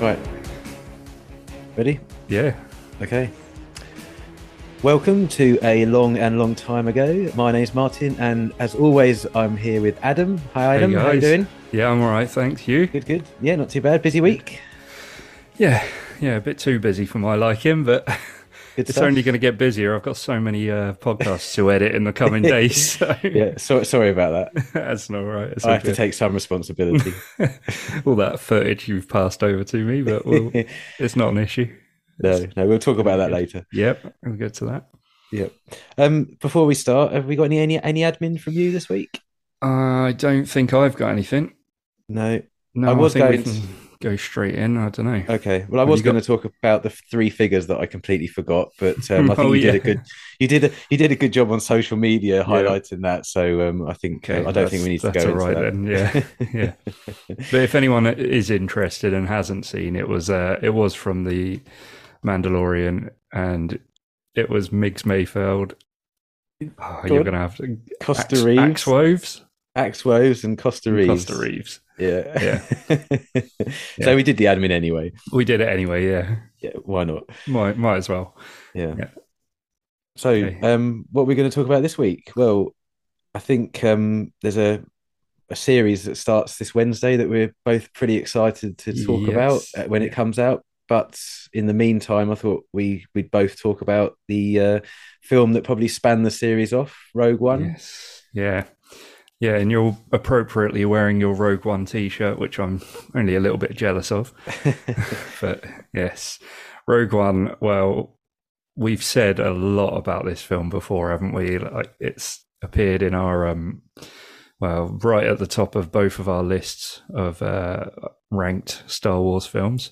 Right. Ready? Yeah. Okay. Welcome to a long and long time ago. My name's Martin, and as always, I'm here with Adam. Hi, Adam. How you doing? Yeah, I'm all right. Thanks. You? Good, good. Yeah, not too bad. Busy week. Yeah. Yeah, a bit too busy for my liking, but it's only going to get busier. I've got so many uh, podcasts to edit in the coming days. So Yeah, so, sorry about that. that's not right. It's I all, have to take some responsibility. all that footage you've passed over to me, but we'll, it's not an issue. No, no, we'll talk about that later. Yep, we'll get to that. Yep. Um, before we start, have we got any any, any admin from you this week? I don't think I've got anything. No. No, I I, was we going can go straight in. I don't know. Okay. Well, I was you got- going to talk about the three figures that I completely forgot, but um, I think Oh, you did a good you did a you did a good job on social media Yeah. highlighting that. So um, I think Okay, I don't think we need to go into right that. then. Yeah, yeah. But if anyone is interested and hasn't seen it, was uh, it was from the Mandalorian, and it was Migs Mayfield. Oh, Go you're gonna have to Koska Axe, Reeves, Axe Woves, Axe Woves, and Koska Reeves. Koska Reeves. Yeah. Yeah. so we did the admin anyway. We did it anyway. Yeah, Yeah. Why not? might might as well. Yeah. Yeah. So, Okay. um, what are we going to talk about this week? Well, I think um, there's a a series that starts this Wednesday that we're both pretty excited to talk about Yes. uh, when it comes out. But in the meantime, I thought we we'd both talk about the uh, film that probably spanned the series off, Rogue One. Yes. Yeah. Yeah, and you're appropriately wearing your Rogue One t-shirt, which I'm only a little bit jealous of. but yes, Rogue One. Well, we've said a lot about this film before, haven't we? Like it's appeared in our um, well, right at the top of both of our lists of uh, ranked Star Wars films,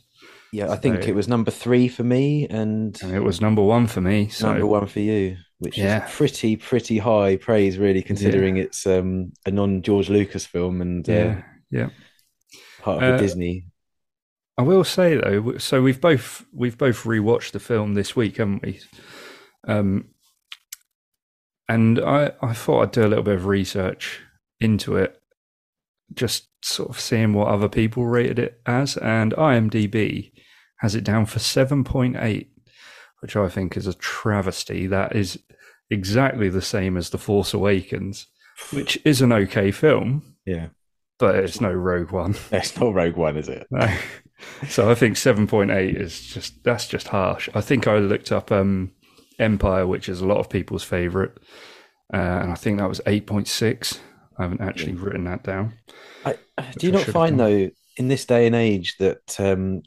Yeah, I think So- it was number three for me and and it was number one for me. So number one for you, which Yeah. is pretty pretty high praise, really, considering it's um, a non George Lucas film and uh, yeah, yeah. part of Uh, the Disney. I will say though, so we've both we've both rewatched the film this week, haven't we? Um, and I I thought I'd do a little bit of research into it, just sort of seeing what other people rated it as, and IMDb has it down for seven point eight, which I think is a travesty. That is exactly the same as The Force Awakens, which is an okay film, Yeah, but it's no Rogue One. it's not Rogue One, is it? No. So I think seven point eight is just that's just harsh. I think I looked up um, Empire, which is a lot of people's favorite, uh, and I think that was eight point six. I haven't actually written that down. I, do you not find though, in this day and age, that um,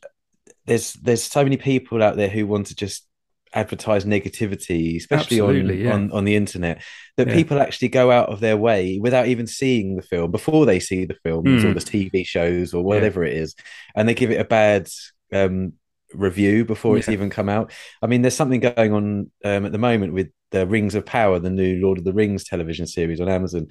there's there's so many people out there who want to just advertise negativity, especially on, yeah. on on the internet, that Yeah. people actually go out of their way without even seeing the film before they see the films or Mm. the TV shows or whatever it is, and they give it a bad um, review before it's even come out. I mean, there's something going on um, at the moment with the Rings of Power, the new Lord of the Rings television series on Amazon.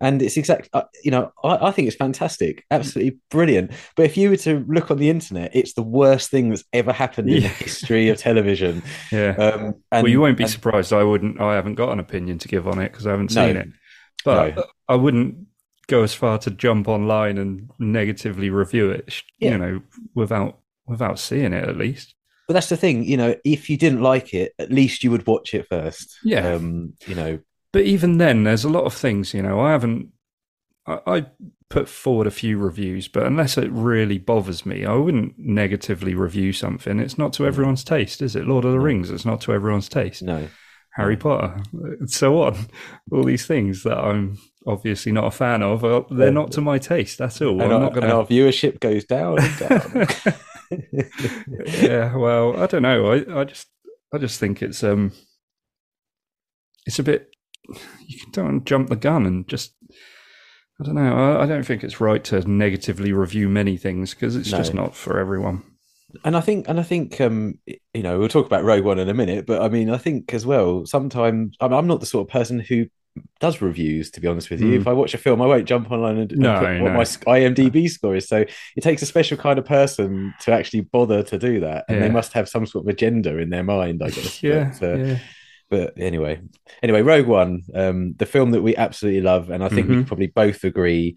And it's exactly, uh, you know, I, I think it's fantastic, absolutely brilliant. But if you were to look on the internet, it's the worst thing that's ever happened in the history of television. Yeah. Um, and, well, you won't be and- surprised. I wouldn't. I haven't got an opinion to give on it because I haven't No. seen it. But No. I wouldn't go as far to jump online and negatively review it. sh- Yeah. You know, without without seeing it at least. But that's the thing, you know, if you didn't like it, at least you would watch it first. Yeah. Um, you know, But even then, there's a lot of things, you know, I haven't, I, I put forward a few reviews, but unless it really bothers me, I wouldn't negatively review something. It's not to everyone's taste, is it? Lord of the. Rings, it's not to everyone's taste. no. Harry Potter, and so on. All these things that I'm obviously not a fan of, uh, they're not to my taste. That's all. And, I'm our, not going and our viewership goes down down. yeah, well, I don't know. I, I just I just think it's um it's a bit you don't jump the gun and just I don't know. I, I don't think it's right to negatively review many things because it's just not for everyone. and I think, and I think, um, you know, we'll talk about Rogue One in a minute, but I mean, I think as well, sometimes I'm, I'm not the sort of person who does reviews. To be honest with you, mm. if I watch a film, I won't jump online and, no, and put what my IMDb score is. So it takes a special kind of person to actually bother to do that, and yeah. they must have some sort of agenda in their mind, I guess. yeah, but, uh, yeah. But anyway, anyway, Rogue One, um, the film that we absolutely love, and I think mm-hmm. we probably both agree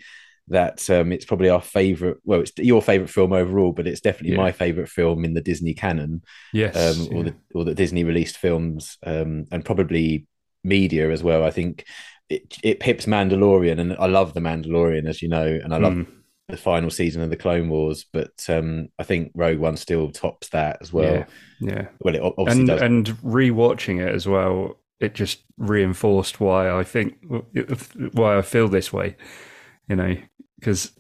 that um, it's probably our favorite. Well, it's your favorite film overall, but it's definitely yeah. my favorite film in the Disney canon. Yes, um, or yeah. the or the Disney released films, um, and probably media as well. I think it it pips Mandalorian, and I love the Mandalorian, as you know, and I love mm. The final season of the Clone Wars. But um, I think Rogue One still tops that as well. Yeah, yeah. Well, it obviously and does. and rewatching it as well, it just reinforced why I think why I feel this way. You know, because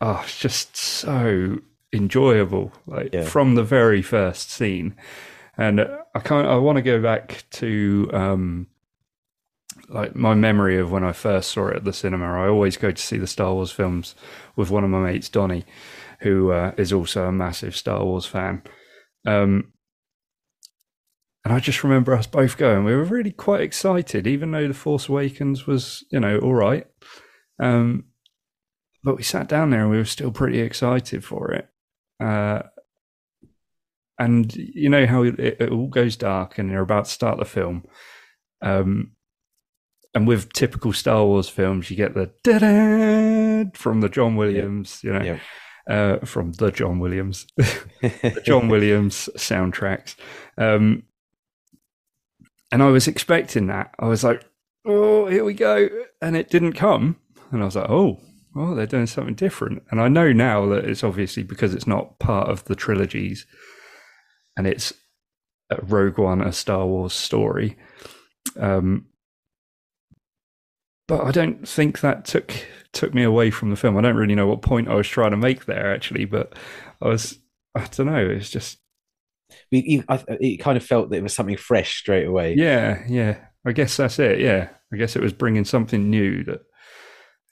oh, it's just so enjoyable, like yeah. from the very first scene. And I can't. I want to go back to um, like my memory of when I first saw it at the cinema. I always go to see the Star Wars films with one of my mates, Donny, who uh, is also a massive Star Wars fan. Um, and I just remember us both going. We were really quite excited, even though the Force Awakens was, you know, all right. Um, but we sat down there and we were still pretty excited for it. Uh, and you know how it, it, all goes dark and you're about to start the film. Um, and with typical Star Wars films, you get the da from the John Williams, you know, uh, from the John Williams, the John Williams soundtracks. Um, and I was expecting that. I was like, oh, here we go. And it didn't come. And I was like, oh, oh, they're doing something different. And I know now that it's obviously because it's not part of the trilogies and it's a Rogue One, a Star Wars story. Um, but I don't think that took took me away from the film. I don't really know what point I was trying to make there actually, but I was I don't know. It's just you, I, it kind of felt that it was something fresh straight away. Yeah, yeah. I guess that's it. Yeah, I guess it was bringing something new that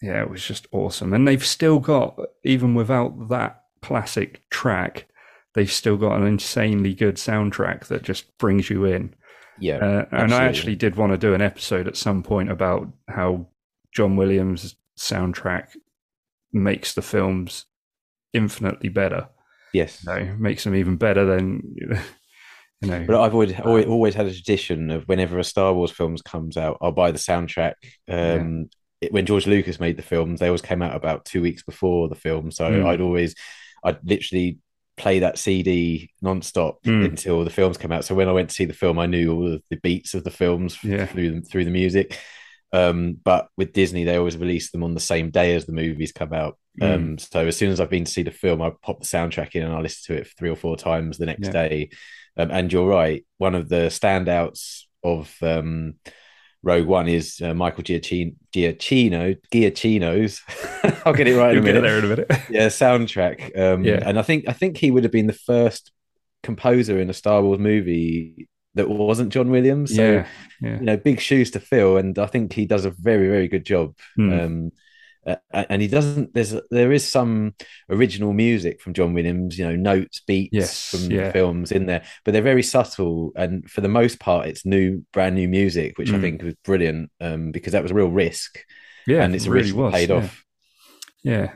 yeah, it was just awesome. And they've still got, even without that classic track, they've still got an insanely good soundtrack that just brings you in. Yeah. Uh, and I actually did want to do an episode at some point about how John Williams' soundtrack makes the films infinitely better. Yes. You know, makes them even better than. You know, but I've always, always, always had a tradition of whenever a Star Wars film comes out, I'll buy the soundtrack um, it, when George Lucas made the films, they always came out about two weeks before the film. So mm. I'd always, I'd literally play that CD nonstop mm. until the films came out. So when I went to see the film, I knew all of the beats of the films yeah. through through the music. Um, but with Disney, they always release them on the same day as the movies come out. Mm. Um, so as soon as I've been to see the film, I pop the soundtrack in and I listen to it three or four times the next yeah. day. Um, and you're right, one of the standouts of um, Rogue One is uh, Michael Giacchino, Giacchino, Giacchino's. I'll get it right in a minute. there in a minute. yeah, soundtrack. Um, yeah, and I think I think he would have been the first composer in a Star Wars movie that wasn't John Williams. So, yeah, yeah. you know, big shoes to fill, and I think he does a very, very good job. Mm. Um, uh, and he doesn't there's there is some original music from john williams you know notes beats yes, from yeah. films in there but they're very subtle and for the most part it's new brand new music which mm. i think was brilliant um, because that was a real risk yeah and it's it really risk paid yeah. off yeah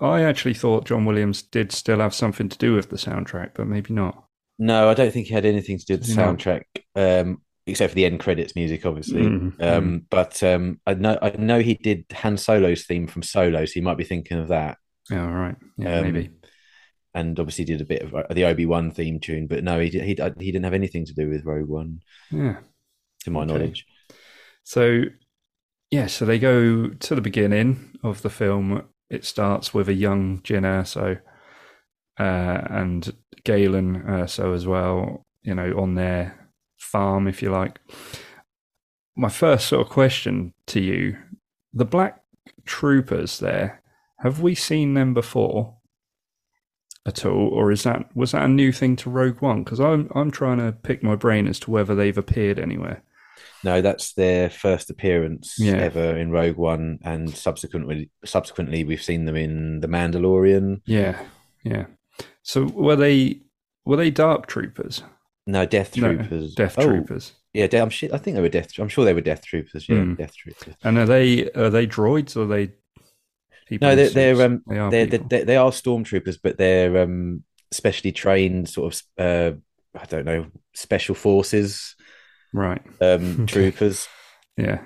i actually thought john williams did still have something to do with the soundtrack but maybe not no i don't think he had anything to do with the soundtrack um, except for the end credits music, obviously. Mm-hmm. Um, but um, I know I know he did Han Solo's theme from Solo, so you might be thinking of that. Oh, right, yeah, um, maybe. And obviously did a bit of uh, the Obi Wan theme tune, but no, he he he didn't have anything to do with Rogue One. Yeah, to my okay. knowledge. So, yeah, so they go to the beginning of the film. It starts with a young Jyn Erso, uh, and Galen Erso as well. You know, on their farm, if you like. My first sort of question to you the black troopers there, have we seen them before at all? Or is that was that a new thing to Rogue One? Because I'm I'm trying to pick my brain as to whether they've appeared anywhere. No, that's their first appearance yeah. ever in Rogue One, and subsequently, subsequently, we've seen them in The Mandalorian. Yeah, yeah. So were they were they Dark Troopers? No, Death No, Troopers. Death Oh, Troopers. Yeah, I'm sure, I think they were Death. I'm sure they were Death Troopers. Yeah, Mm. Death Troopers. And are they are they droids or are they people? No, they're they're um they are they're, they're they are stormtroopers, but they're um specially trained sort of uh I don't know special forces right. um Okay. troopers. Yeah,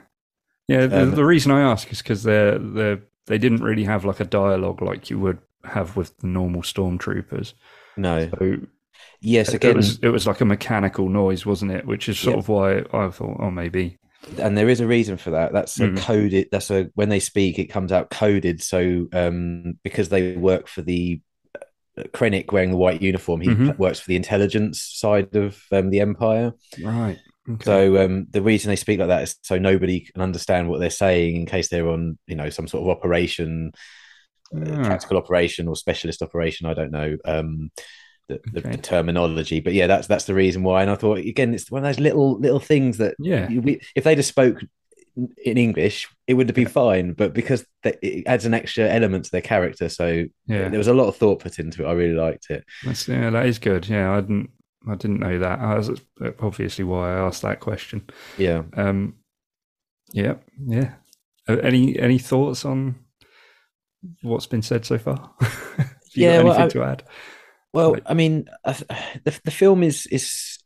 yeah. The, Um, the reason I ask is because they're they they didn't really have like a dialogue like you would have with the normal stormtroopers. No, So yes, it again, was it was like a mechanical noise, wasn't it? Which is sort Yeah. of why I thought, oh, maybe. and there is a reason for that. That's a Mm. coded. That's a when they speak, it comes out coded. So um because they work for the uh, Krennic wearing the white uniform, he Mhm. works for the intelligence side of um, the Empire. Right. Okay. So um, the reason they speak like that is so nobody can understand what they're saying in case they're on, you know, some sort of operation, uh, Ah. tactical operation or specialist operation. I don't know um, the, the, Okay. the terminology, but yeah, that's that's the reason why. And I thought again, it's one of those little little things that yeah. we, if they just spoke in English, it would have been fine. But because they, it adds an extra element to their character, so Yeah. there was a lot of thought put into it. I really liked it. That's, yeah, that is good. Yeah, I didn't I didn't know that. I was obviously why I asked that question. Yeah. Um, yeah, yeah. Uh, Any any thoughts on what's been said so far? Yeah, well, anything to add? Well, Like- I mean, the the film is is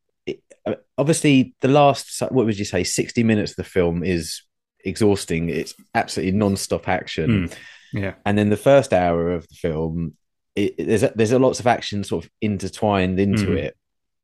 uh, obviously the last what would you say sixty minutes of the film is exhausting. It's absolutely non-stop action, Mm. Yeah, and then the first hour of the film, it, it- there's a, there's a lots of action sort of intertwined into Mm. it,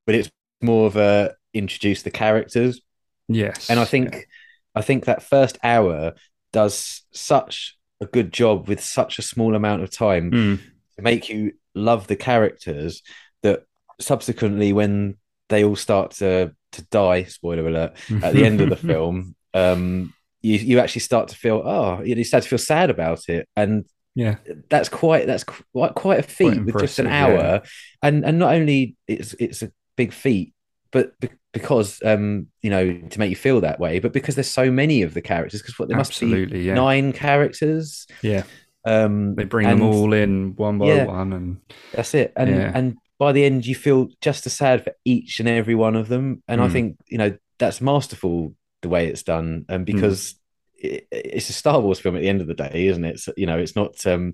but it's more of a introduce the characters, yes, and I think I think that first hour does such a good job with such a small amount of time Mm. to make you love the characters that subsequently when they all start to to die spoiler alert at the end of the film um you you actually start to feel oh you start to feel sad about it. And yeah, that's quite that's quite quite a feat Quite with just an hour. and and not only it's it's a big feat but because um you know to make you feel that way but because there's so many of the characters because what there must be absolutely, yeah, nine characters? Yeah. Um They bring and- them all in one by Yeah. one, and That's it. And Yeah. and by the end you feel just as sad for each and every one of them. And I Mm. think, you know, that's masterful the way it's done. And because it, it's a Star Wars film at the end of the day, isn't it? So, you know, it's not um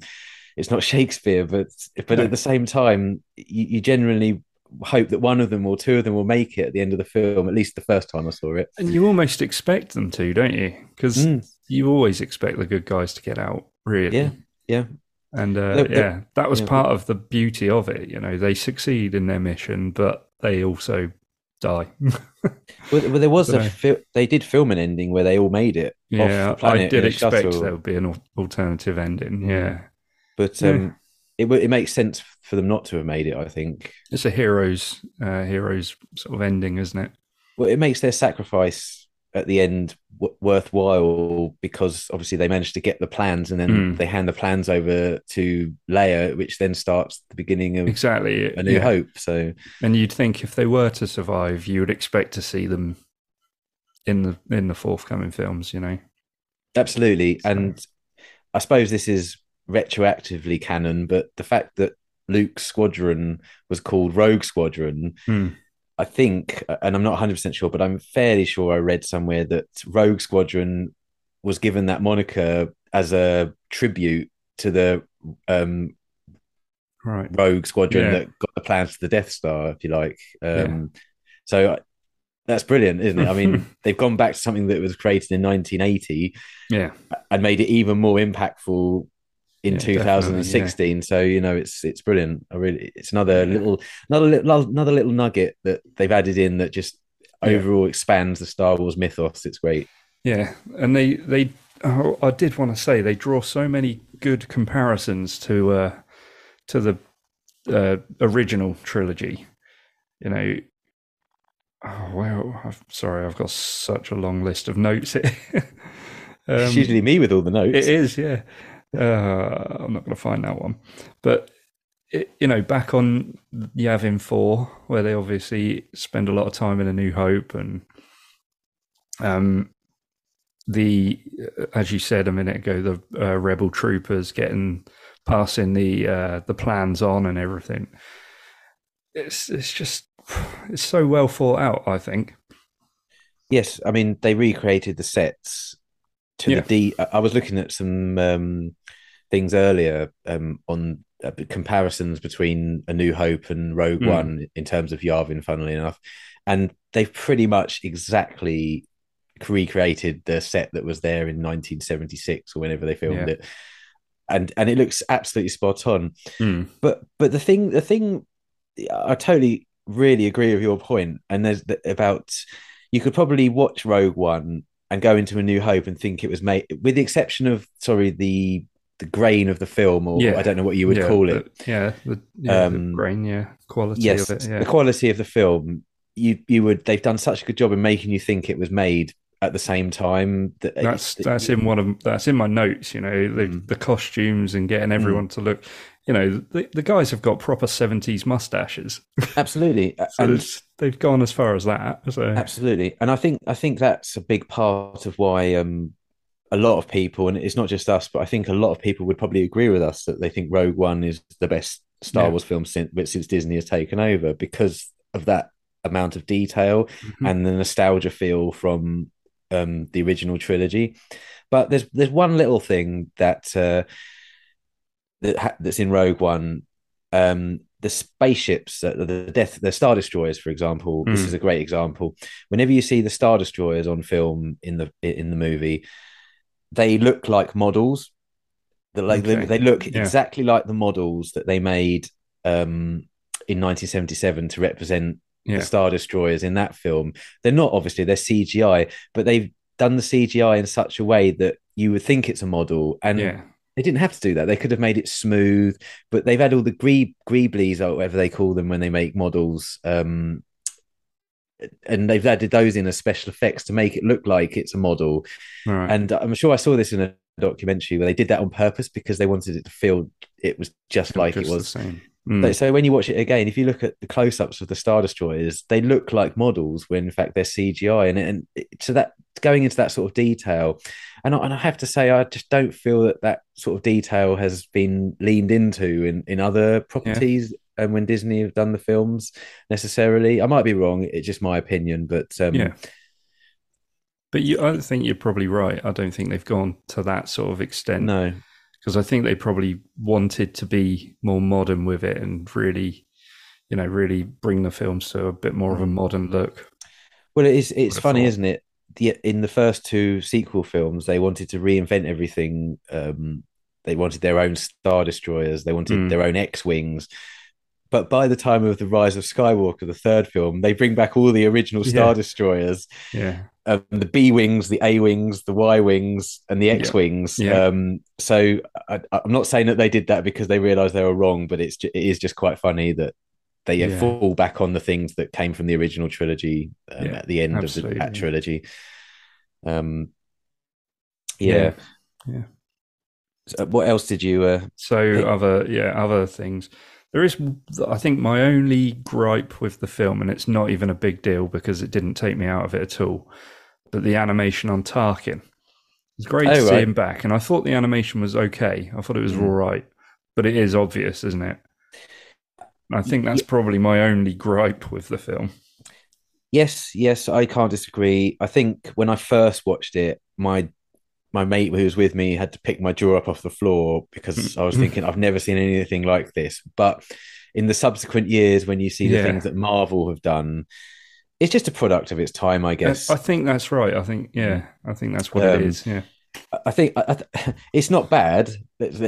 it's not Shakespeare, but but at the same time, you, you generally hope that one of them or two of them will make it at the end of the film, at least the first time I saw it. and you almost expect them to, don't you? Because Mm, you always expect the good guys to get out, really. Yeah, yeah. And uh, Look, the- yeah, that was yeah. part of the beauty of it. You know, they succeed in their mission, but they also die. Well, well there was a fil- they did film an ending where they all made it. off yeah, the planet I did expect shuttle. there would be an alternative ending. Mm. Yeah, But Yeah. um, it w- it makes sense for them not to have made it. I think. it's a hero's uh, hero's sort of ending, isn't it? Well, it makes their sacrifice at the end w- worthwhile because obviously they managed to get the plans, and then Mm. they hand the plans over to Leia, which then starts the beginning of Exactly. A New yeah. Hope. So And you'd think if they were to survive, you would expect to see them in the in the forthcoming films. You know. absolutely, So- and I suppose this is retroactively canon, but the fact that Luke's squadron was called Rogue Squadron. Hmm. I think, and I'm not 100% sure, but I'm fairly sure I read somewhere that Rogue Squadron was given that moniker as a tribute to the um, Right. Rogue Squadron Yeah. that got the plans for the Death Star, if you like. Um, So that's brilliant, isn't it? I mean, they've gone back to something that was created in 1980 Yeah. and made it even more impactful in Yeah, definitely, 2016 so you know it's it's brilliant i really it's another Yeah. little another little another little nugget that they've added in that just Yeah. overall expands the star wars mythos it's great Yeah, and they they oh, I did want to say they draw so many good comparisons to uh, to the uh, original trilogy. You know, oh well, I'm sorry, I've got such a long list of notes here. it's Um, usually me with all the notes it is, yeah. Uh, I'm not going to find that one, but it, you know, back on Yavin Four, where they obviously spend a lot of time in A New Hope, and um, the uh, as you said a minute ago, the uh, rebel troopers getting passing the uh, the plans on and everything. It's it's just it's so well thought out. I think. Yes, I mean they recreated the sets to Yeah. the D. I was looking at some um, things earlier um, on uh, comparisons between A New Hope and Rogue Mm. One in terms of Yavin, funnily enough, and they've pretty much exactly recreated the set that was there in 1976 or whenever they filmed Yeah. it, and and it looks absolutely spot on. Hmm. But but the thing the thing I totally really agree with your point, and there's the, about you could probably watch Rogue One and go into A New Hope and think it was made with the exception of sorry the the grain of the film or Yeah. I don't know what you would yeah, call it. the- yeah, the, yeah, Um, the grain, yeah, quality Yes, of it. Yeah, the quality of the film. You you would they've done such a good job in making you think it was made at the same time. That that's that's in one of that's in my notes. You know, the Mm. the costumes and getting everyone to look. You know, the, the guys have got proper seventies mustaches. absolutely So and they've gone as far as that. So Absolutely, and I think I think that's a big part of why um, a lot of people, and it's not just us, but I think a lot of people would probably agree with us that they think Rogue One is the best Star Yeah. Wars film since since Disney has taken over because of that amount of detail Mhm. and the nostalgia feel from um, the original trilogy. But there's there's one little thing that uh, that that's in Rogue One. Um, the spaceships, uh, the death, the Star Destroyers, for example. This Mm. is a great example. Whenever you see the Star Destroyers on film in the in the movie, they look like models. That like they, Okay. they look Yeah. exactly like the models that they made um, in 1977 to represent yeah, the Star Destroyers in that film. They're not obviously they're CGI, but they've done the CGI in such a way that you would think it's a model, and yeah, they didn't have to do that. They could have made it smooth, but they've had all the gree greeblies or whatever they call them when they make models. Um, and they've added those in as special effects to make it look like it's a model. Right. And I'm sure I saw this in a documentary where they did that on purpose because they wanted it to feel it was just like Just it the was same. So, Mm. so when you watch it again, if you look at the close-ups of the Star Destroyers, they look like models when in fact they're CGI, and and that going into that sort of detail, and I, and I have to say, I just don't feel that that sort of detail has been leaned into in in other properties. And when Disney have done the films, necessarily, I might be wrong. It's just my opinion, but um, Yeah. But you, I think you're probably right. I don't think they've gone to that sort of extent. no, because I think they probably wanted to be more modern with it and really, you know, really bring the films to a bit more of a modern look. Well, it is. It's funny, thought. isn't it? The, in the first two sequel films, they wanted to reinvent everything. Um, they wanted their own star destroyers. They wanted Mm. their own X wings. But by the time of the Rise of Skywalker, the third film, they bring back all the original star Yeah. destroyers, Yeah, um, the B wings, the A wings, the Y wings, and the X wings. Yeah. Um, so I, I'm not saying that they did that because they realized they were wrong, but it's ju- it is just quite funny that they Yeah. fall back on the things that came from the original trilogy um, Yeah, at the end of the, that trilogy. Um, yeah. Yeah. So what else did you? Uh, So Hey. other, yeah, other things. There is, I think, my only gripe with the film, and it's not even a big deal because it didn't take me out of it at all. But the animation on Tarkin, it's great Oh, to see right. him back, and I thought the animation was okay. I thought it was Mm. all right, but it is obvious, isn't it? And I think that's probably my only gripe with the film. yes, yes, I can't disagree. I think when I first watched it, my my mate who was with me had to pick my jaw up off the floor because I was thinking I've never seen anything like this. But in the subsequent years, when you see the Yeah. things that Marvel have done, it's just a product of its time, I guess. I think that's right. I think, yeah, I think that's what Um, it is. Yeah. I think I, it's not bad,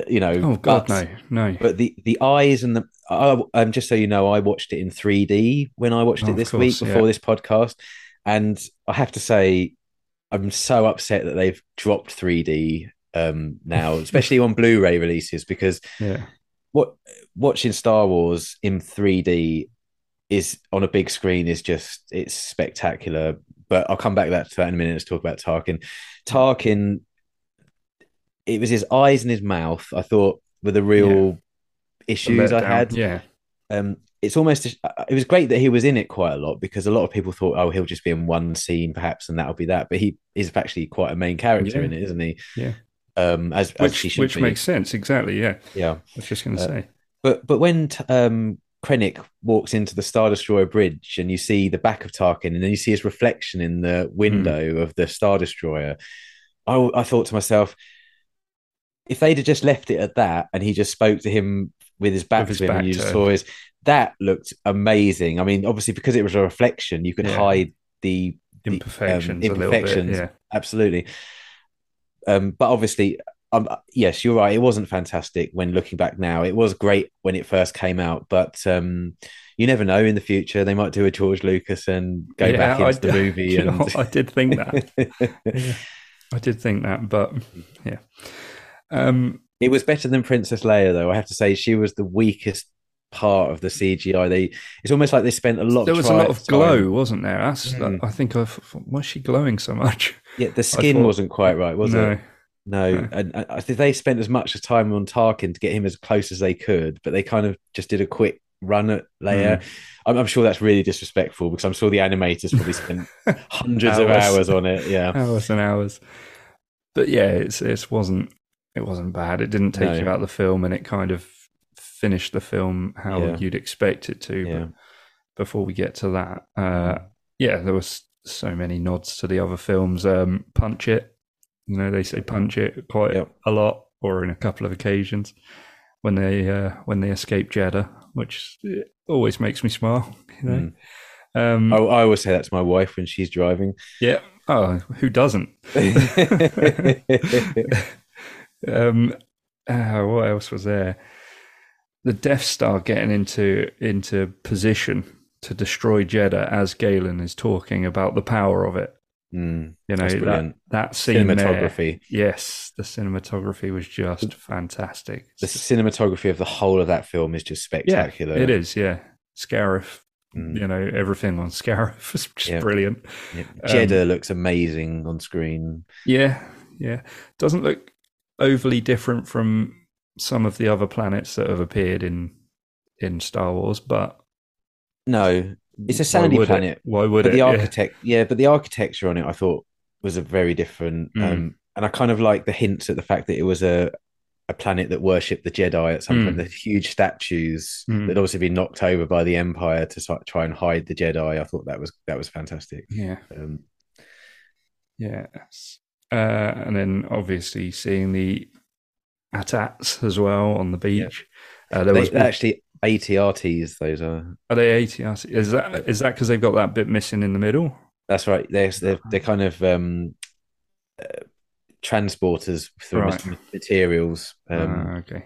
you know. Oh God, but, no, no. But the the eyes and the I, um, just so you know, I watched it in 3D when I watched Oh, it this course, week before yeah. this podcast, and I have to say, I'm so upset that they've dropped 3D um, now, especially on Blu-ray releases, because Yeah, what watching Star Wars in 3D is on a big screen is just it's spectacular. But I'll come back to that, to that in a minute. Let's talk about Tarkin. Tarkin, it was his eyes and his mouth. I thought were the real The issues I had. Yeah, Um, it's almost it was great that he was in it quite a lot because a lot of people thought, oh, he'll just be in one scene perhaps, and that'll be that. But he is actually quite a main character Yeah. in it, isn't he? Yeah. Um, as as he which should which be. makes sense. Exactly. Yeah, yeah. I was just going to Uh, say. But but when t- um Krennic walks into the Star Destroyer bridge and you see the back of Tarkin and then you see his reflection in the window mm. of the Star Destroyer. I, I thought to myself, if they'd have just left it at that and he just spoke to him with his back with to him and you just saw his, that looked amazing. I mean, obviously, because it was a reflection, you could yeah. hide the, the imperfections. Um, imperfections. Bit, yeah. Absolutely. Um, but obviously, um, yes, you're right. It wasn't fantastic when looking back now. It was great when it first came out, but um, you never know. In the future, they might do a George Lucas and go yeah, back into I, the movie. And... Know, I did think that. yeah, I did think that, but yeah. Um, it was better than Princess Leia, though. I have to say, she was the weakest part of the CGI. They it's almost like they spent a lot. Of. There was a lot of glow, wasn't there? That's mm. I think of why is she glowing so much? Yeah, the skin thought, wasn't quite right, was no. it? No, no. and I think they spent as much time on Tarkin to get him as close as they could, but they kind of just did a quick run at Leia. Mm. I'm, I'm, sure that's really disrespectful because I'm sure the animators probably spent hundreds hours. of hours on it. Yeah, hours and hours. But yeah, it's it wasn't it wasn't bad. It didn't take no. you out of the film, and it kind of finished the film how yeah. you'd expect it to. Yeah. But before we get to that, uh, yeah, there was so many nods to the other films. Um, Punch It you know, they say punch it quite yep. a lot, or in a couple of occasions when they uh, when they escape Jedha, which always makes me smile. You know. Mm. Um, I, I always say that to my wife when she's driving. Yeah. Oh, who doesn't? um, uh, what else was there? The Death Star getting into into position to destroy Jedha as Galen is talking about the power of it. Mm, you know that that scene cinematography. There, yes, the cinematography was just fantastic. The cinematography of the whole of that film is just spectacular. Yeah, it is. Yeah, Scarif. Mm. You know everything on Scarif is just brilliant. Yeah. Jedha um, looks amazing on screen. Yeah, yeah. Doesn't look overly different from some of the other planets that have appeared in in Star Wars, but no, it's a sandy Why planet. It? Why would but it? The architect, yeah. yeah. but the architecture on it, I thought was a very different. Mm. Um, and I kind of like the hints at the fact that it was a a planet that worshipped the Jedi at some mm. point. The huge statues mm. that obviously been knocked over by the Empire to try and hide the Jedi. I thought that was that was fantastic. Yeah. Um, yes. Uh, and then obviously seeing the AT-ATs as well on the beach. Yeah. Uh, there they, was actually ATRTs. Those are. Are they ATRTs? Is that is that because they've got that bit missing in the middle? That's right. They're they're, they're kind of um, uh, transporters for right. materials. Um, uh, okay.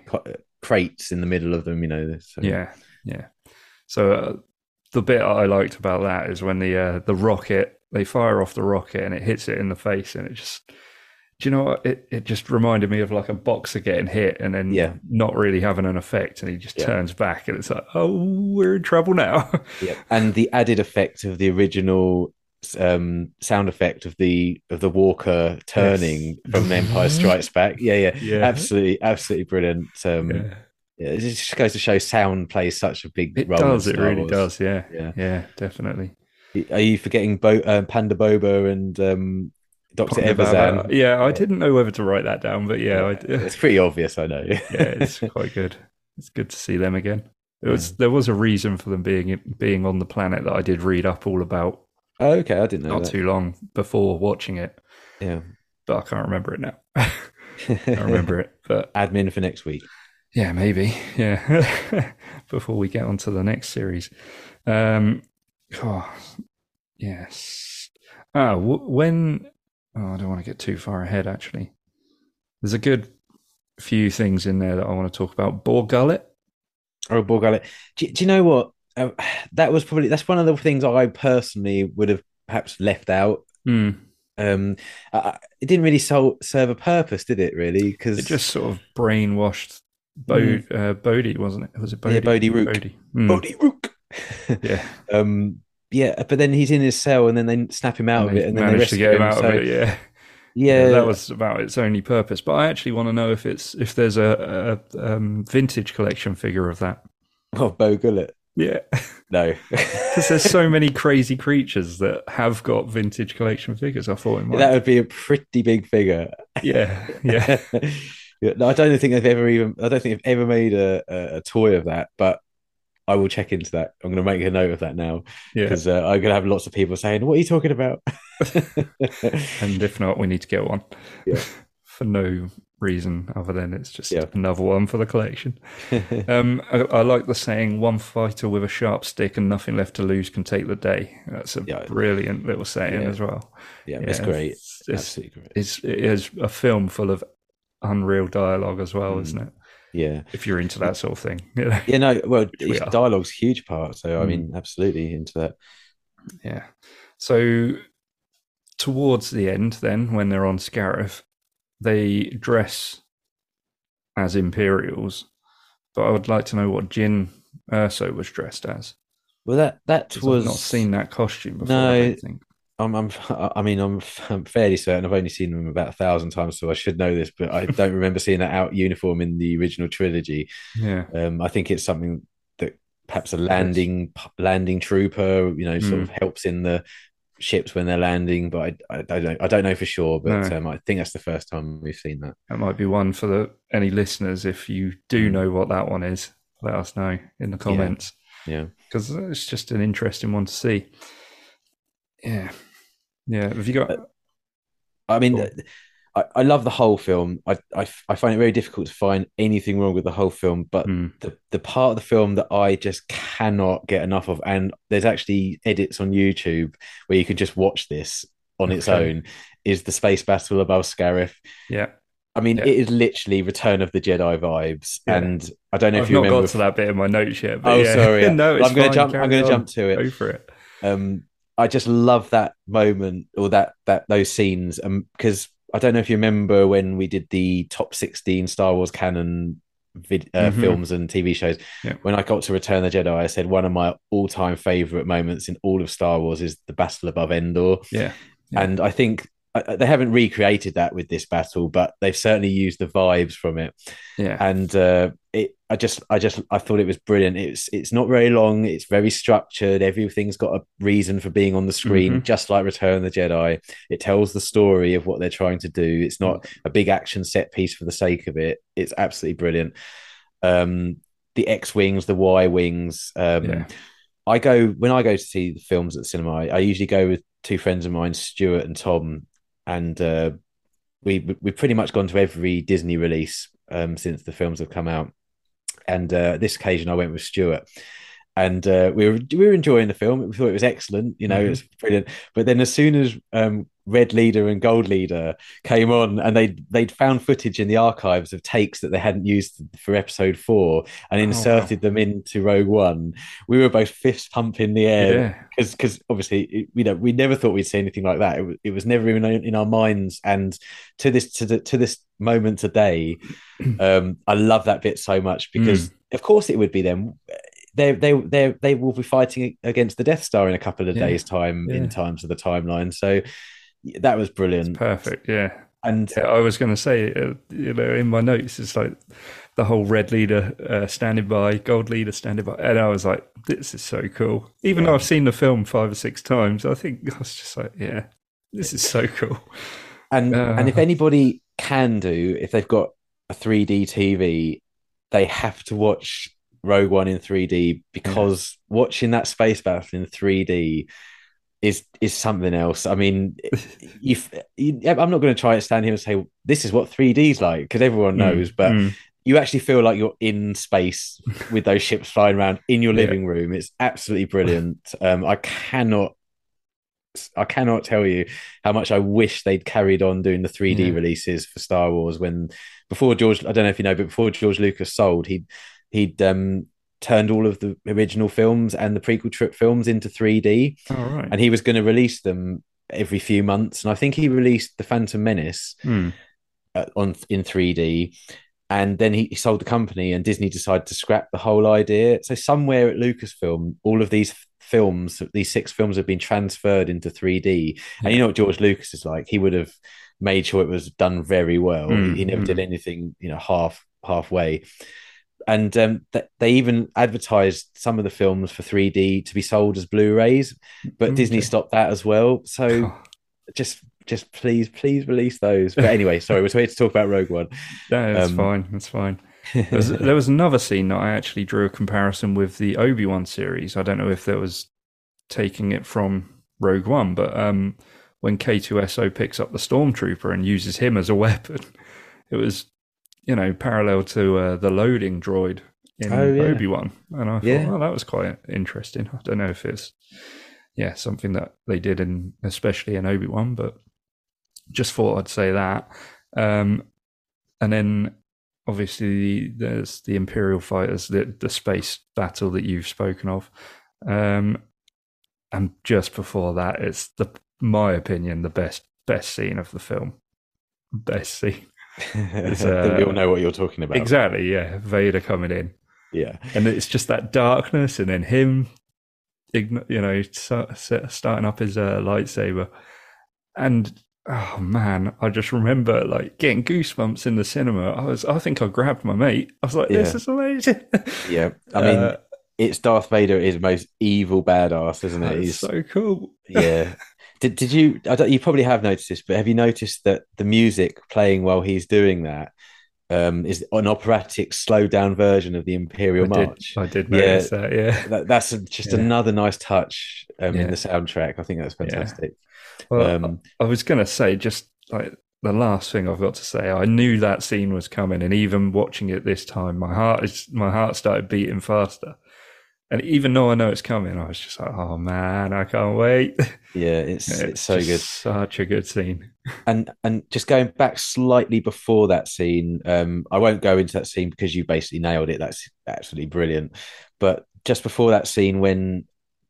crates in the middle of them. You know. So. Yeah. Yeah. So uh, the bit I liked about that is when the uh, the rocket they fire off the rocket and it hits it in the face and it just do you know what? It it just reminded me of like a boxer getting hit and then yeah. not really having an effect, and he just yeah. turns back, and it's like, oh, we're in trouble now. yeah, and the added effect of the original um, sound effect of the of the Walker turning yes. from Empire Strikes Back. Yeah, yeah, yeah, absolutely, absolutely brilliant. Um, yeah. yeah. it just goes to show sound plays such a big it role. Does it really Wars. does? Yeah, yeah, yeah, definitely. Are you forgetting Bo- uh, Ponda Baba and um, Doctor Evazan. Yeah, I didn't know whether to write that down, but yeah, yeah it's pretty obvious. I know. yeah, it's quite good. It's good to see them again. It was yeah. there was a reason for them being being on the planet that I did read up all about. Oh, okay, I didn't know. Not that. too long before watching it. Yeah, but I can't remember it now. I remember it, but admin for next week. Yeah, maybe. Yeah, before we get on to the next series. Um, oh, yes. Ah, when Oh, I don't want to get too far ahead, actually. There's a good few things in there that I want to talk about. Bor Gullet. Oh, Bor Gullet. Do, do, you know what? Uh, that was probably that's one of the things I personally would have perhaps left out. Mm. Um, it didn't really so, serve a purpose, did it? Really, because it just sort of brainwashed Bo- mm. uh, Bodhi, wasn't it? Was it Bodhi? Yeah, Bodhi Rook. Bodhi, mm. Bodhi Rook. yeah. Um, yeah, but then he's in his cell, and then they snap him out and of it, and then they to get him, out so, of it. Yeah. yeah, that was about its only purpose. But I actually want to know if it's if there's a, a um, vintage collection figure of that. Oh, Bor Gullet. Yeah, no, because there's so many crazy creatures that have got vintage collection figures. I thought that would be a pretty big figure. Yeah, yeah. yeah no, I don't think they've ever even. I don't think they've ever made a, a, a toy of that, but I will check into that. I'm going to make a note of that now Yeah. because uh, I'm going to have lots of people saying, "What are you talking about?" And if not, we need to get one. Yeah. for no reason other than it's just Yeah. another one for the collection. um, I, I like the saying, one fighter with a sharp stick and nothing left to lose can take the day. That's a Yeah. brilliant little saying Yeah. as well. yeah, it's great. It's, it's, Absolutely great. it's, it is a film full of unreal dialogue as well, Mm. isn't it? Yeah. If you're into that sort of thing. You know? Yeah, no, well, we dialogue's a huge part. So, I Mm. mean, absolutely into that. Yeah. So towards the end, then, when they're on Scarif, they dress as Imperials. But I would like to know what Jyn Erso was dressed as. Well, that that was I've not seen that costume before. No. I don't think. I'm, I'm, I mean, I'm, I'm fairly certain. I've only seen them about a thousand times, so I should know this, but I don't remember seeing that out uniform in the original trilogy. Yeah. Um, I think it's something that perhaps a landing landing trooper, you know, sort Mm. of helps in the ships when they're landing. But I, I, don't know. I don't know for sure. But No. um, I think that's the first time we've seen that. That might be one for the any listeners. If you do Mm. know what that one is, let us know in the comments. Yeah. Because it's just an interesting one to see. Yeah. Yeah. Have you got. I mean. I, I love the whole film. I, I, I find it very difficult to find anything wrong with the whole film, but Hmm. the, the part of the film that I just cannot get enough of, and there's actually edits on YouTube where you can just watch this on its Okay. own, is the space battle above Scarif. Yeah. I mean, Yeah. it is literally Return of the Jedi vibes, Yeah. and I don't know if I've you not remember. got to that bit in my notes yet. But Oh, yeah. sorry. no, I'm going to jump. I'm going to jump to it. Go for it. um I just love that moment or that that those scenes um because I don't know if you remember when we did the top 16 Star Wars canon vid, uh, Mhm. films and TV shows Yeah. when I got to Return of the Jedi I said one of my all-time favorite moments in all of Star Wars is the battle above Endor Yeah. Yeah. and I think uh, they haven't recreated that with this battle but they've certainly used the vibes from it Yeah. and uh, it I just I just I thought it was brilliant. It's it's not very long. It's very structured. Everything's got a reason for being on the screen, Mhm. just like Return of the Jedi. It tells the story of what they're trying to do. It's not a big action set piece for the sake of it. It's absolutely brilliant. Um, the X wings, the Y wings. Um, Yeah. I go when I go to see the films at the cinema. I, I usually go with two friends of mine, Stuart and Tom, and uh, we we've pretty much gone to every Disney release um, since the films have come out. And uh, this occasion, I went with Stuart, and uh, we were we were enjoying the film. We thought it was excellent. You know, Mhm. it's brilliant. But then, as soon as um, Red Leader and Gold Leader came on, and they they'd found footage in the archives of takes that they hadn't used for Episode Four, and Oh, wow. inserted them into Rogue One, we were both fist pumping the air Yeah. because because obviously it, you know we never thought we'd see anything like that. It was, it was never even in our minds, and to this to the, to this moment today, um, I love that bit so much because of course it would be them. They they they they will be fighting against the Death Star in a couple of Yeah. days' time Yeah. in terms of the timeline. So that was brilliant, Perfect. Yeah. and Yeah, I was going to say, uh, you know, in my notes, it's like the whole red leader uh, standing by, gold leader standing by, and I was like, this is so cool. Even though I've seen the film five or six times, I think I was just like, yeah, this is so cool. And Uh. and if anybody can do, if they've got a 3D TV, they have to watch Rogue One in 3D because watching that space battle in 3D is is something else. I mean, you, you I'm not going to try and stand here and say this is what 3D's like because everyone knows, but Mm, you actually feel like you're in space with those ships flying around in your Yeah. living room. It's absolutely brilliant. Um, I cannot, I cannot tell you how much I wish they'd carried on doing the 3D Yeah. releases for Star Wars when before George. I don't know if you know, but before George Lucas sold, he he'd um, turned all of the original films and the prequel trip films into 3D, all right. and he was going to release them every few months. And I think he released the Phantom Menace Mm, uh, on in 3D, and then he, he sold the company, and Disney decided to scrap the whole idea. So somewhere at Lucasfilm, all of these films, these six films, have been transferred into 3D. And you know what George Lucas is like; he would have made sure it was done very well. Mm, he, he never mm. did anything, you know, half halfway. And um, th- they even advertised some of the films for 3D to be sold as Blu-rays, but Disney stopped that as well. So just just please please release those but anyway sorry we're here to talk about rogue one no, that's Um, fine. That's fine. there, was, there was another scene that I actually drew a comparison with the Obi Wan series. I don't know if that was taking it from Rogue One, but um, when K2SO picks up the stormtrooper and uses him as a weapon, it was you know parallel to uh, the loading droid in Oh, yeah. Obi Wan, and I thought, Yeah. well, that was quite interesting. I don't know if it's yeah something that they did in especially in Obi Wan, but just thought I'd say that. Um, and then obviously there's the Imperial fighters, the the space battle that you've spoken of, um, and just before that, it's the my opinion the best best scene of the film. Best scene, I think we all uh, know what you're talking about. exactly. Yeah, Vader coming in, Yeah. and it's just that darkness, and then him, you know, starting up his uh, lightsaber, and oh man, I just remember like getting goosebumps in the cinema. I was, I think I grabbed my mate. I was like, "This Yeah. is amazing." Yeah. I mean, Uh, it's Darth Vader is most evil badass, isn't it? He's so cool. yeah. Did did you? I don't, you probably have noticed this, but have you noticed that the music playing while he's doing that um, is an operatic, slowed down version of the Imperial I did, March? I did Yeah. notice that. Yeah. That, that's just Yeah. another nice touch um, Yeah. in the soundtrack. I think that's Yeah. fantastic. Well, Um, I was going to say just like the last thing I've got to say. I knew that scene was coming, and even watching it this time, my heart is my heart started beating faster. And even though I know it's coming, I was just like, "Oh man, I can't wait!" yeah, it's it's so good. such a good scene. and and just going back slightly before that scene um i won't go into that scene because you basically nailed it that's absolutely brilliant but just before that scene when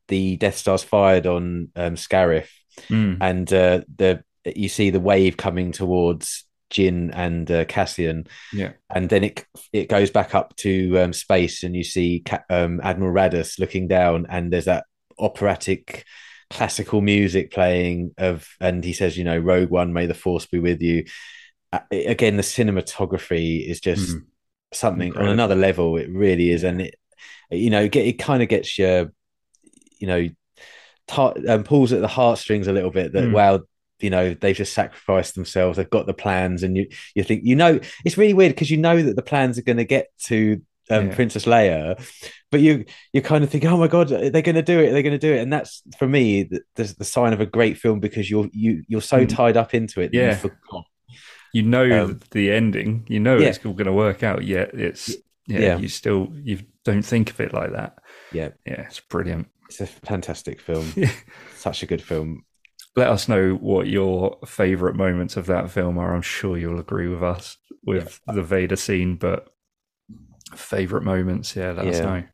the death star's fired on um scarif Mm, and uh the you see the wave coming towards Jyn and uh, Cassian, yeah, and then it it goes back up to um, space, and you see Ca- um, Admiral Raddus looking down, and there's that operatic classical music playing of, and he says, you know, Rogue One, may the Force be with you. Uh, again, the cinematography is just Mm. something on another level. It really is, and it, you know, get it kind of gets your you know, tar- um, pulls at the heartstrings a little bit. That Mm. wow, you know, they've just sacrificed themselves. They've got the plans, and you you think you know it's really weird because you know that the plans are going to get to um, Yeah. Princess Leia, but you you kind of think, oh my god, they're going to do it, they're going to do it, and that's for me the, the, the sign of a great film because you're you you're so Mm. tied up into it, Yeah. you you know Um, the ending. You know yeah. it's all going to work out. Yet it's yeah, Yeah. You still you don't think of it like that. Yeah, Yeah, it's brilliant. it's a fantastic film, such a good film. Let us know what your favorite moments of that film are. I'm sure you'll agree with us with the Vader scene, but favorite moments, yeah, let us know.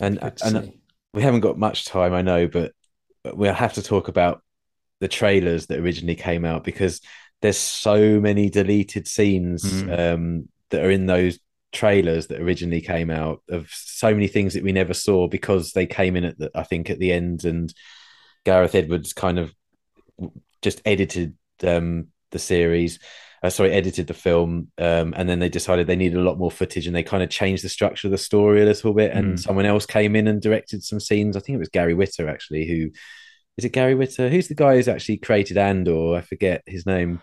And Good and we haven't got much time, I know, but we'll have to talk about the trailers that originally came out because there's so many deleted scenes Mm. um, that are in those trailers that originally came out of so many things that we never saw because they came in at the I think at the end and Gareth Edwards kind of just edited um, the series. Uh, sorry, edited the film, um, and then they decided they needed a lot more footage, and they kind of changed the structure of the story a little bit. And Mm. someone else came in and directed some scenes. I think it was Gary Witter actually. Who is it? Gary Witter? Who's the guy who's actually created Andor? I forget his name.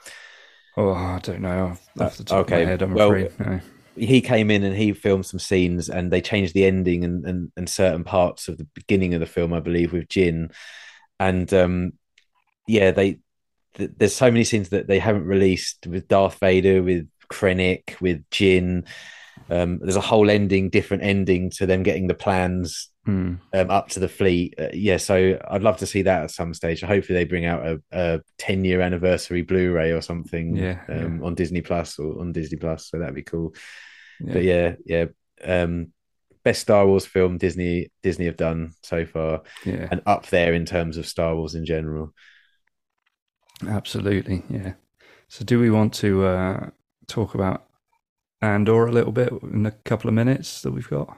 Oh, I don't know. Off, the top okay, of my head, I'm well, afraid. No. he came in and he filmed some scenes and they changed the ending and, and, and certain parts of the beginning of the film, I believe, with Jyn. And um, yeah, they th- there's so many scenes that they haven't released with Darth Vader, with Krennic, with Jyn. Um, there's a whole ending, different ending to them getting the plans Hmm. um, up to the fleet. Uh, yeah, so I'd love to see that at some stage. Hopefully, they bring out a, a 10 year anniversary Blu-ray or something Yeah, um, on Disney Plus or on Disney Plus. So that'd be cool. Yeah. But yeah, yeah. Um, best Star Wars film Disney Disney have done so far, yeah, and up there in terms of Star Wars in general. Absolutely. Yeah. So, do we want to uh, talk about Andor a little bit in a couple of minutes that we've got?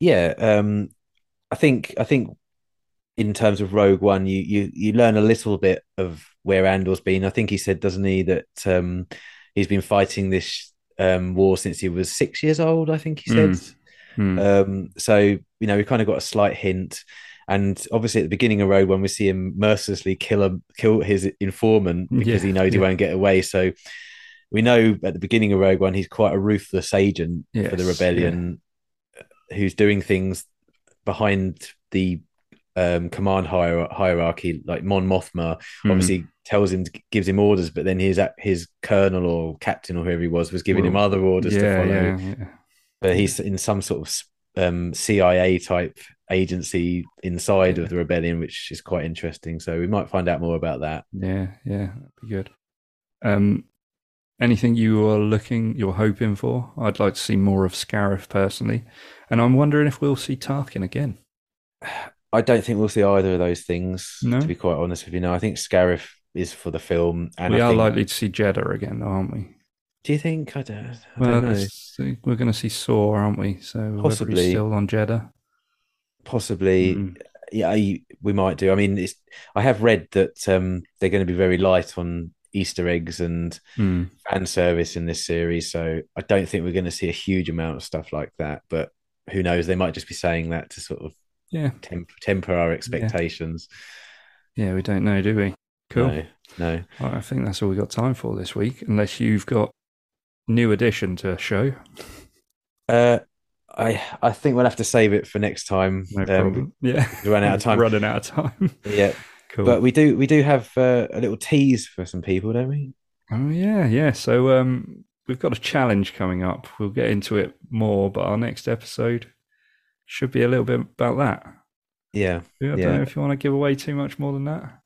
Yeah, um, I think I think in terms of Rogue One, you you you learn a little bit of where Andor's been. I think he said, doesn't he, that um, he's been fighting this um, war since he was six years old. I think he said. Hmm. Um, so you know, we kind of got a slight hint, and obviously at the beginning of Rogue One, we see him mercilessly kill him, kill his informant because Yeah, he knows he yeah. won't get away. So we know at the beginning of Rogue One he's quite a ruthless agent Yes, for the rebellion, who's doing things behind the um, command hier- hierarchy. Like Mon Mothma, Hmm. obviously tells him, gives him orders, but then his his colonel or captain or whoever he was was giving him other orders to follow. yeah, yeah. But he's in some sort of um, CIA type agency inside Yeah. of the rebellion, which is quite interesting. So we might find out more about that. Yeah, yeah, that'd be good. Um, anything you are looking, you're hoping for? I'd like to see more of Scarif personally, and I'm wondering if we'll see Tarkin again. I don't think we'll see either of those things. No? To be quite honest with you, now I think Scarif is for the film, and we I are think, likely to see Jedha again, though, aren't we? Do you think? I don't. I Well, don't know. we're going to see Saw, aren't we? So Possibly. still on Jedha. Possibly, Mm. yeah, we might do. I mean, it's, I have read that um, they're going to be very light on Easter eggs and Mm. fan service in this series, so I don't think we're going to see a huge amount of stuff like that. But who knows? They might just be saying that to sort of Yeah, temp- temper our expectations. yeah, we don't know, do we? Cool. No, no. Well, I think that's all we got time for this week, unless you've got new addition to show. Uh, I I think we'll have to save it for next time. No Um, problem. Yeah, ran out of time. Running out of time. Yeah, cool. but we do we do have uh, a little tease for some people, don't we? Oh yeah, yeah. So um, we've got a challenge coming up. We'll get into it more, but our next episode should be a little bit about that. Yeah. I don't Yeah. know if you want to give away too much more than that.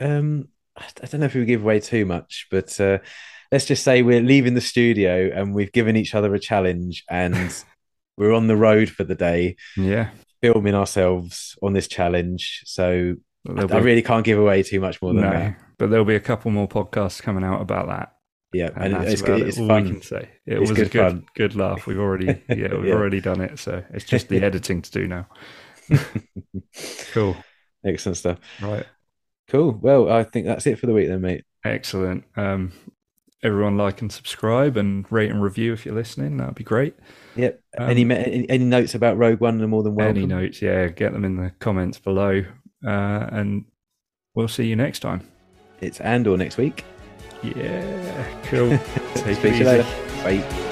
Um, I I don't know if we give away too much, but uh, let's just say we're leaving the studio and we've given each other a challenge, and we're on the road for the day, Yeah, filming ourselves on this challenge. So I, there'll I really can't give away too much more than no, that. but there'll be a couple more podcasts coming out about that. Yeah, And, and, that's it's good. It's all we can say. It It's was good a good, fun. good laugh. We've already, yeah, we've Yeah. already done it. So it's just the editing to do now. Cool. Excellent stuff. Right. Cool. Well, I think that's it for the week then, mate. Excellent. Um, everyone like and subscribe and rate and review if you're listening. That'd be great. Yep. Um, any, any any notes about Rogue One are more than welcome. Any notes, yeah, get them in the comments below. Uh, and we'll see you next time. It's Andor next week. Yeah, cool. Take Speak to you later. Bye.